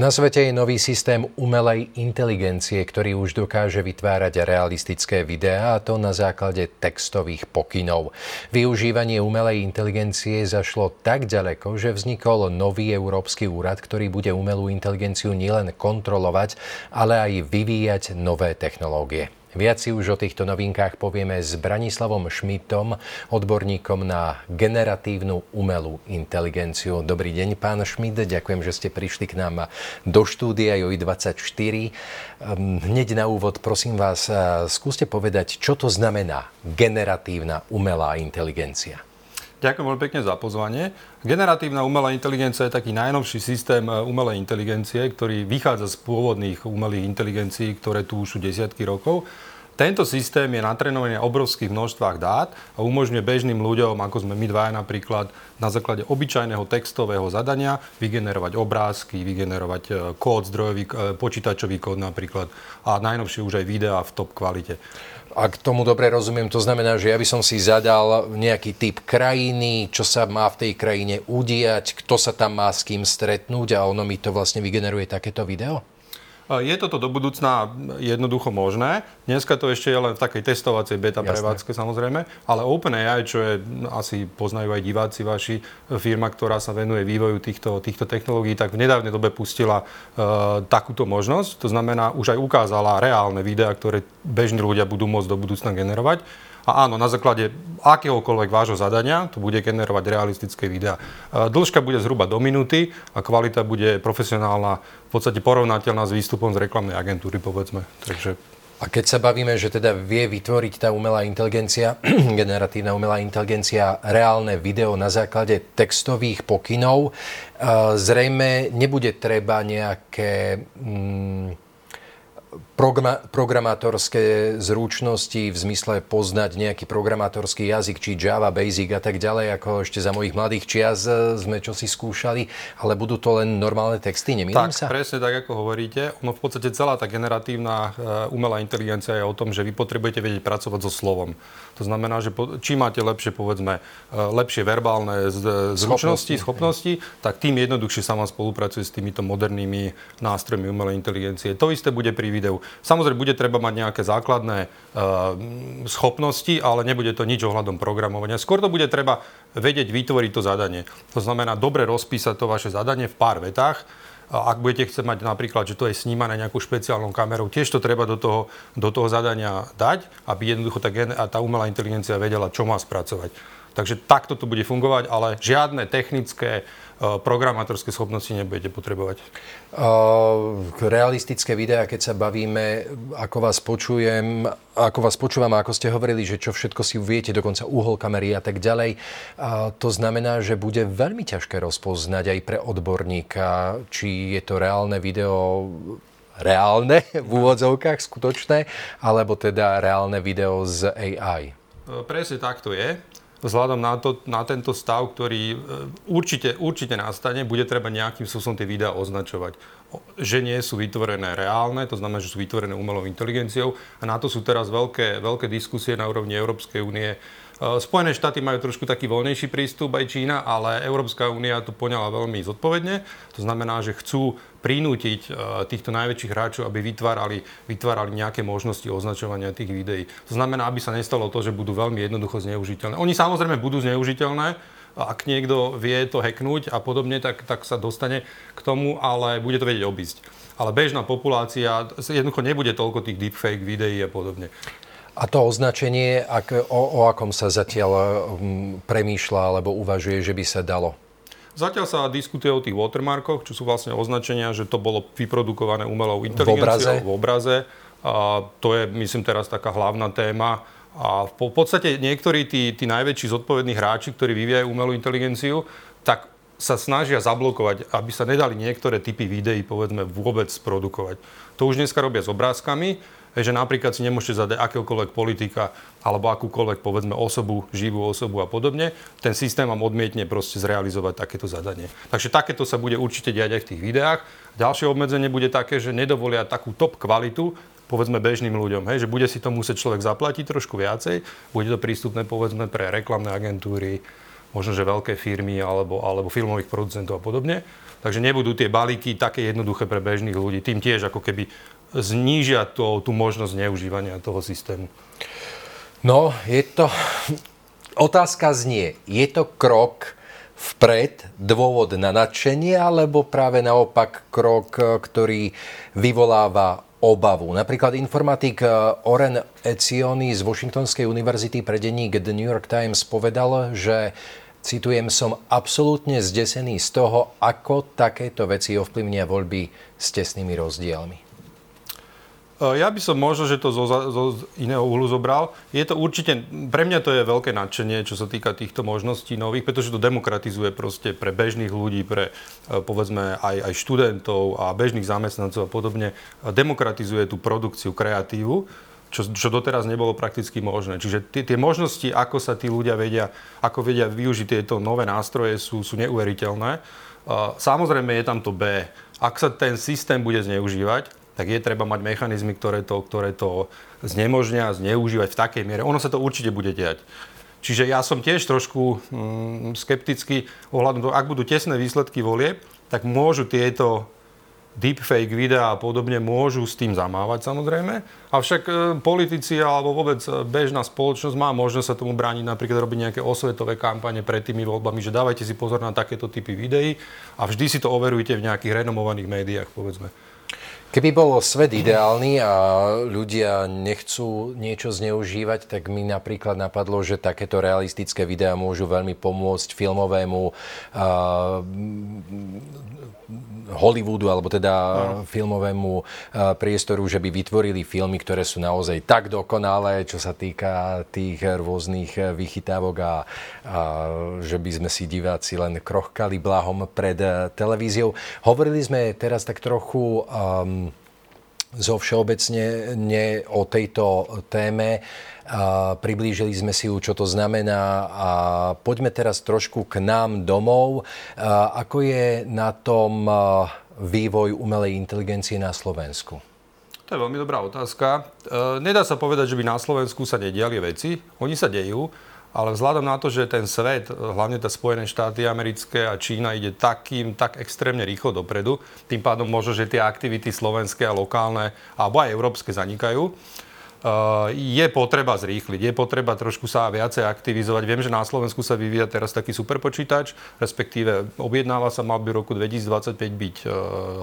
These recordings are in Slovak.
Na svete je nový systém umelej inteligencie, ktorý už dokáže vytvárať realistické videá, a to na základe textových pokynov. Využívanie umelej inteligencie zašlo tak ďaleko, že vznikol nový Európsky úrad, ktorý bude umelú inteligenciu nielen kontrolovať, ale aj vyvíjať nové technológie. Viac si už o týchto novinkách povieme s Branislavom Šmitom, odborníkom na generatívnu umelú inteligenciu. Dobrý deň, pán Šmit, ďakujem, že ste prišli k nám do štúdia JOI24. Ehm, hneď na úvod, prosím vás, skúste povedať, čo to znamená generatívna umelá inteligencia. Ďakujem veľmi pekne za pozvanie. Generatívna umelá inteligencia je taký najnovší systém e, umelej inteligencie, ktorý vychádza z pôvodných umelých inteligencií, ktoré tu už sú desiatky rokov. Tento systém je natrenovaný na obrovských množstvách dát a umožňuje bežným ľuďom, ako sme my dvaja napríklad, na základe obyčajného textového zadania vygenerovať obrázky, vygenerovať e, kód, zdrojový, e, počítačový kód napríklad a najnovšie už aj videá v top kvalite. Ak tomu dobre rozumiem, to znamená, že ja by som si zadal nejaký typ krajiny, čo sa má v tej krajine udiať, kto sa tam má s kým stretnúť a ono mi to vlastne vygeneruje takéto video? Je toto do budúcna jednoducho možné. Dneska to ešte je len v takej testovacej beta Jasné. prevádzke samozrejme, ale OpenAI, čo je, asi poznajú aj diváci vaši, firma, ktorá sa venuje vývoju týchto, týchto technológií, tak v nedávnej dobe pustila uh, takúto možnosť. To znamená, už aj ukázala reálne videá, ktoré bežní ľudia budú môcť do budúcna generovať. A áno, na základe akéhokoľvek vášho zadania to bude generovať realistické videá. Dĺžka bude zhruba do minúty a kvalita bude profesionálna, v podstate porovnateľná s výstupom z reklamnej agentúry, povedzme. Takže a keď sa bavíme, že teda vie vytvoriť tá umelá inteligencia, generatívna umelá inteligencia, reálne video na základe textových pokynov, e, zrejme nebude treba nejaké... Mm, programátorské zručnosti v zmysle poznať nejaký programátorský jazyk, či Java, Basic a tak ďalej, ako ešte za mojich mladých čias e, sme čo si skúšali, ale budú to len normálne texty, nemýlim tak, sa? presne tak, ako hovoríte. Ono v podstate celá tá generatívna uh, umelá inteligencia je o tom, že vy potrebujete vedieť pracovať so slovom. To znamená, že po, čím máte lepšie, povedzme, uh, lepšie verbálne z, zručnosti, schopnosti, tak tým jednoduchšie sa vám spolupracuje s týmito modernými nástrojmi umelej inteligencie. To isté bude pri videu. Samozrejme, bude treba mať nejaké základné uh, schopnosti, ale nebude to nič ohľadom programovania. Skôr to bude treba vedieť vytvoriť to zadanie. To znamená dobre rozpísať to vaše zadanie v pár vetách. Ak budete chcieť mať napríklad, že to je snímané nejakou špeciálnou kamerou, tiež to treba do toho, do toho zadania dať, aby jednoducho tá, tá umelá inteligencia vedela, čo má spracovať. Takže takto to bude fungovať, ale žiadne technické uh, programátorské schopnosti nebudete potrebovať. Uh, realistické videá, keď sa bavíme, ako vás počujem, ako vás počúvam, ako ste hovorili, že čo všetko si viete, dokonca uhol kamery a tak ďalej, uh, to znamená, že bude veľmi ťažké rozpoznať aj pre odborníka, či je to reálne video reálne v úvodzovkách, skutočné, alebo teda reálne video z AI. Presne tak to je vzhľadom na, to, na tento stav, ktorý e, určite, určite nastane, bude treba nejakým spôsobom tie videá označovať. Že nie sú vytvorené reálne, to znamená, že sú vytvorené umelou inteligenciou a na to sú teraz veľké, veľké diskusie na úrovni Európskej únie, Spojené štáty majú trošku taký voľnejší prístup, aj Čína, ale Európska únia to poňala veľmi zodpovedne. To znamená, že chcú prinútiť eh, týchto najväčších hráčov, aby vytvárali, vytvárali nejaké možnosti označovania tých videí. To znamená, aby sa nestalo to, že budú veľmi jednoducho zneužiteľné. Oni samozrejme budú zneužiteľné, ak niekto vie to hacknúť a podobne, tak, tak sa dostane k tomu, ale bude to vedieť obísť. Ale bežná populácia jednoducho nebude toľko tých deepfake videí a podobne. A to označenie, ak, o, o akom sa zatiaľ um, premýšľa alebo uvažuje, že by sa dalo? Zatiaľ sa diskutuje o tých watermarkoch, čo sú vlastne označenia, že to bolo vyprodukované umelou inteligenciou v obraze. V obraze. A to je, myslím, teraz taká hlavná téma. A v podstate niektorí tí, tí najväčší zodpovední hráči, ktorí vyvíjajú umelú inteligenciu, tak sa snažia zablokovať, aby sa nedali niektoré typy videí, povedzme, vôbec produkovať. To už dneska robia s obrázkami, že napríklad si nemôžete zadať akéhokoľvek politika alebo akúkoľvek, povedzme, osobu, živú osobu a podobne. Ten systém vám odmietne proste zrealizovať takéto zadanie. Takže takéto sa bude určite diať aj v tých videách. Ďalšie obmedzenie bude také, že nedovolia takú top kvalitu, povedzme bežným ľuďom, hej, že bude si to musieť človek zaplatiť trošku viacej, bude to prístupné povedzme pre reklamné agentúry, možno že veľké firmy alebo, alebo filmových producentov a podobne. Takže nebudú tie balíky také jednoduché pre bežných ľudí. Tým tiež ako keby znížia to, tú možnosť neužívania toho systému. No, je to... Otázka znie, je to krok vpred, dôvod na nadšenie, alebo práve naopak krok, ktorý vyvoláva obavu. Napríklad informatik eh, Oren Ecioni z Washingtonskej univerzity pre denník The New York Times povedal, že citujem, som absolútne zdesený z toho, ako takéto veci ovplyvnia voľby s tesnými rozdielmi. E, ja by som možno, že to zo, zo iného uhlu zobral. Je to určite, pre mňa to je veľké nadšenie, čo sa týka týchto možností nových, pretože to demokratizuje proste pre bežných ľudí, pre e, povedzme aj, aj študentov a bežných zamestnancov a podobne. Demokratizuje tú produkciu, kreatívu, čo, čo doteraz nebolo prakticky možné. Čiže tie, tie možnosti, ako sa tí ľudia vedia, ako vedia využiť tieto nové nástroje, sú, sú neuveriteľné. E, samozrejme je tam to B. Ak sa ten systém bude zneužívať, tak je treba mať mechanizmy, ktoré to, ktoré to znemožnia, zneužívať v takej miere. Ono sa to určite bude diať. Čiže ja som tiež trošku mm, skeptický ohľadom toho, ak budú tesné výsledky volieb, tak môžu tieto deepfake videá a podobne môžu s tým zamávať samozrejme. Avšak e, politici alebo vôbec e, bežná spoločnosť má možnosť sa tomu brániť, napríklad robiť nejaké osvetové kampane pred tými voľbami, že dávajte si pozor na takéto typy videí a vždy si to overujte v nejakých renomovaných médiách, povedzme. Keby bol svet ideálny a ľudia nechcú niečo zneužívať, tak mi napríklad napadlo, že takéto realistické videá môžu veľmi pomôcť filmovému uh, Hollywoodu, alebo teda no. filmovému priestoru, že by vytvorili filmy, ktoré sú naozaj tak dokonalé, čo sa týka tých rôznych vychytávok a, a že by sme si diváci len krochkali blahom pred televíziou. Hovorili sme teraz tak trochu um, zo všeobecne nie o tejto téme. A priblížili sme si ju, čo to znamená a poďme teraz trošku k nám domov. A ako je na tom vývoj umelej inteligencie na Slovensku? To je veľmi dobrá otázka. E, nedá sa povedať, že by na Slovensku sa nediali veci. Oni sa dejú. Ale vzhľadom na to, že ten svet, hlavne tá Spojené štáty americké a Čína ide takým, tak extrémne rýchlo dopredu, tým pádom možno, že tie aktivity slovenské a lokálne, alebo aj európske zanikajú. Uh, je potreba zrýchliť, je potreba trošku sa viacej aktivizovať. Viem, že na Slovensku sa vyvíja teraz taký superpočítač, respektíve objednáva sa, mal by v roku 2025 byť uh,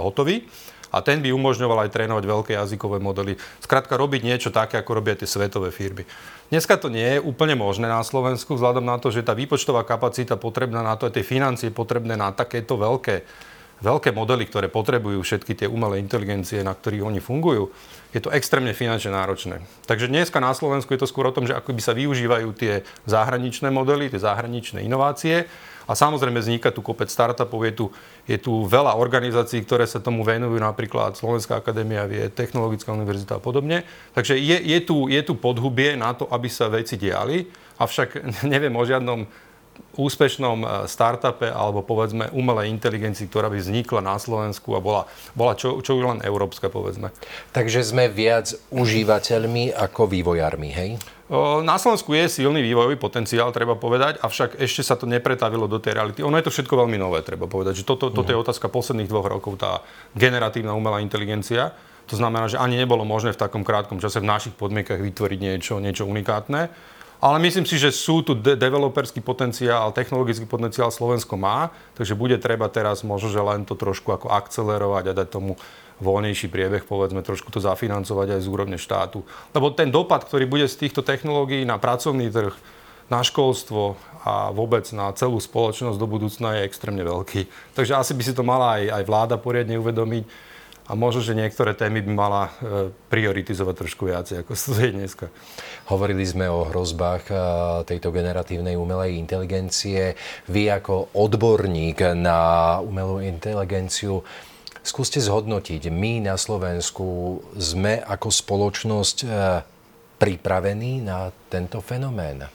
hotový a ten by umožňoval aj trénovať veľké jazykové modely. Skrátka robiť niečo také, ako robia tie svetové firmy. Dneska to nie je úplne možné na Slovensku, vzhľadom na to, že tá výpočtová kapacita potrebná na to, a tie financie potrebné na takéto veľké, veľké modely, ktoré potrebujú všetky tie umelé inteligencie, na ktorých oni fungujú, je to extrémne finančne náročné. Takže dneska na Slovensku je to skôr o tom, že ako by sa využívajú tie zahraničné modely, tie zahraničné inovácie a samozrejme vzniká tu kopec startupov, je tu, je tu veľa organizácií, ktoré sa tomu venujú, napríklad Slovenská akadémia vie, Technologická univerzita a podobne. Takže je, je, tu, je tu podhubie na to, aby sa veci diali, avšak neviem o žiadnom úspešnom e, startupe alebo povedzme umelej inteligencii, ktorá by vznikla na Slovensku a bola, bola čo, čo už len európska, povedzme. Takže sme viac užívateľmi ako vývojármi, hej? Na Slovensku je silný vývojový potenciál, treba povedať, avšak ešte sa to nepretavilo do tej reality. Ono je to všetko veľmi nové, treba povedať. Že toto, toto je mhm. otázka posledných dvoch rokov, tá generatívna umelá inteligencia. To znamená, že ani nebolo možné v takom krátkom čase v našich podmienkach vytvoriť niečo, niečo unikátne. Ale myslím si, že sú tu de- developerský potenciál, technologický potenciál Slovensko má, takže bude treba teraz možno, že len to trošku ako akcelerovať a dať tomu voľnejší priebeh, povedzme, trošku to zafinancovať aj z úrovne štátu. Lebo ten dopad, ktorý bude z týchto technológií na pracovný trh, na školstvo a vôbec na celú spoločnosť do budúcna je extrémne veľký. Takže asi by si to mala aj, aj vláda poriadne uvedomiť a možno, že niektoré témy by mala e, prioritizovať trošku viacej, ako to je dneska. Hovorili sme o hrozbách e, tejto generatívnej umelej inteligencie. Vy ako odborník na umelú inteligenciu skúste zhodnotiť, my na Slovensku sme ako spoločnosť e, pripravení na tento fenomén?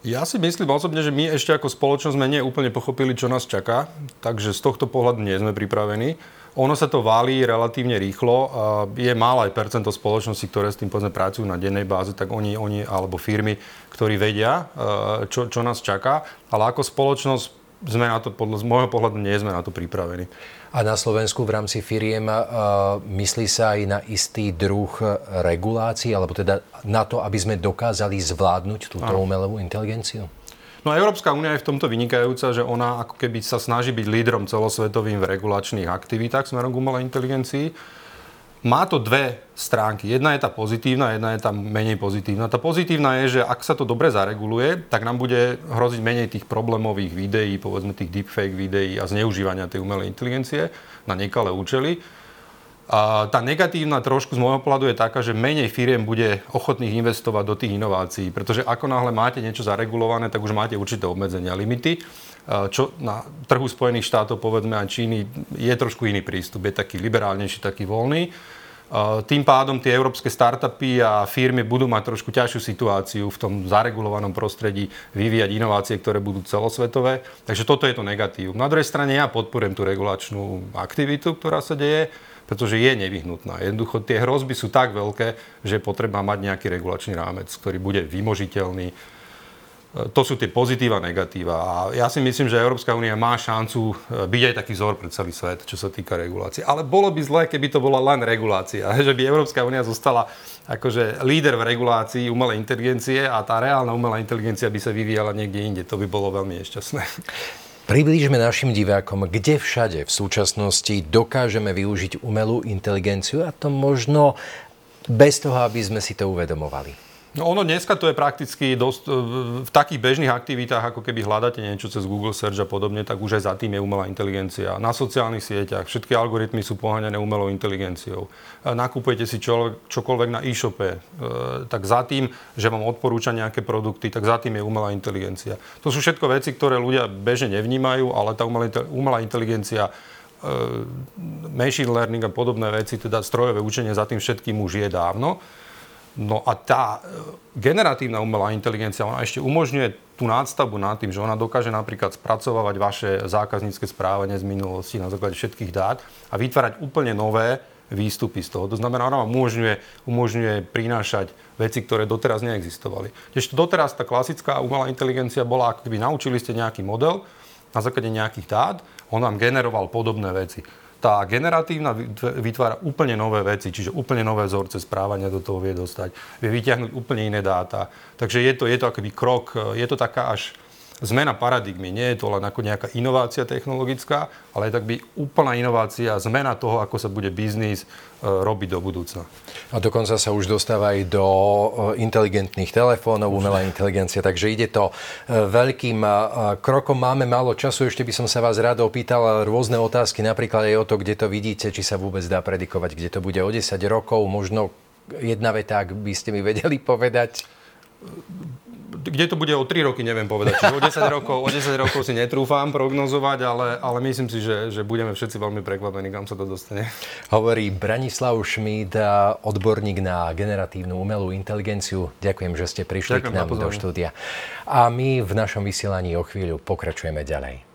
Ja si myslím osobne, že my ešte ako spoločnosť sme nie úplne pochopili, čo nás čaká, takže z tohto pohľadu nie sme pripravení. Ono sa to válí relatívne rýchlo. Je aj percento spoločnosti, ktoré s tým povedzme pracujú na dennej báze, tak oni, oni alebo firmy, ktorí vedia, e, čo, čo nás čaká. Ale ako spoločnosť sme na to, podľa, z môjho pohľadu, nie sme na to pripravení. A na Slovensku v rámci firiem uh, myslí sa aj na istý druh regulácií, alebo teda na to, aby sme dokázali zvládnuť túto umelú inteligenciu? No a Európska únia je v tomto vynikajúca, že ona ako keby sa snaží byť lídrom celosvetovým v regulačných aktivitách smerom k umelej inteligencii má to dve stránky. Jedna je tá pozitívna, jedna je tá menej pozitívna. Tá pozitívna je, že ak sa to dobre zareguluje, tak nám bude hroziť menej tých problémových videí, povedzme tých deepfake videí a zneužívania tej umelej inteligencie na nekalé účely. A tá negatívna trošku z môjho pohľadu je taká, že menej firiem bude ochotných investovať do tých inovácií, pretože ako náhle máte niečo zaregulované, tak už máte určité obmedzenia, limity čo na trhu Spojených štátov, povedzme aj Číny, je trošku iný prístup, je taký liberálnejší, taký voľný. Tým pádom tie európske startupy a firmy budú mať trošku ťažšiu situáciu v tom zaregulovanom prostredí vyvíjať inovácie, ktoré budú celosvetové. Takže toto je to negatív. Na druhej strane ja podporujem tú regulačnú aktivitu, ktorá sa deje, pretože je nevyhnutná. Jednoducho tie hrozby sú tak veľké, že je potrebná mať nejaký regulačný rámec, ktorý bude vymožiteľný, to sú tie pozitíva a negatíva. A ja si myslím, že Európska únia má šancu e, byť aj taký vzor pre celý svet, čo sa týka regulácie. Ale bolo by zlé, keby to bola len regulácia. Že by Európska únia zostala akože líder v regulácii umelej inteligencie a tá reálna umelá inteligencia by sa vyvíjala niekde inde. To by bolo veľmi nešťastné. Priblížme našim divákom, kde všade v súčasnosti dokážeme využiť umelú inteligenciu a to možno bez toho, aby sme si to uvedomovali. No ono dneska to je prakticky dosť, e, v takých bežných aktivitách, ako keby hľadáte niečo cez Google Search a podobne, tak už aj za tým je umelá inteligencia. Na sociálnych sieťach všetky algoritmy sú poháňané umelou inteligenciou. E, nakupujete si čo, čokoľvek na e-shope, e, tak za tým, že vám odporúča nejaké produkty, tak za tým je umelá inteligencia. To sú všetko veci, ktoré ľudia bežne nevnímajú, ale tá umelá inteligencia machine learning a podobné veci, teda strojové učenie za tým všetkým už je dávno. No a tá e, generatívna umelá inteligencia, ona ešte umožňuje tú nástavbu nad tým, že ona dokáže napríklad spracovávať vaše zákaznícke správanie z minulosti na základe všetkých dát a vytvárať úplne nové výstupy z toho. To znamená, ona umožňuje, umožňuje prinášať veci, ktoré doteraz neexistovali. Ešte doteraz tá klasická umelá inteligencia bola, ako keby naučili ste nejaký model na základe nejakých dát, on vám generoval podobné veci tá generatívna vytvára úplne nové veci, čiže úplne nové vzorce správania do toho vie dostať, vie vyťahnuť úplne iné dáta. Takže je to, je to akoby krok, je to taká až zmena paradigmy. Nie je to len ako nejaká inovácia technologická, ale je tak by úplná inovácia, zmena toho, ako sa bude biznis e, robiť do budúcna. A dokonca sa už dostáva aj do e, inteligentných telefónov, umelá inteligencia, takže ide to e, veľkým krokom. Máme málo času, ešte by som sa vás rád opýtal rôzne otázky, napríklad aj o to, kde to vidíte, či sa vôbec dá predikovať, kde to bude o 10 rokov, možno jedna veta, ak by ste mi vedeli povedať kde to bude o 3 roky, neviem povedať. Čiže o 10 rokov, o 10 rokov si netrúfam prognozovať, ale, ale myslím si, že, že budeme všetci veľmi prekvapení, kam sa to dostane. Hovorí Branislav Šmíd, odborník na generatívnu umelú inteligenciu. Ďakujem, že ste prišli Ďakujem k nám do štúdia. A my v našom vysielaní o chvíľu pokračujeme ďalej.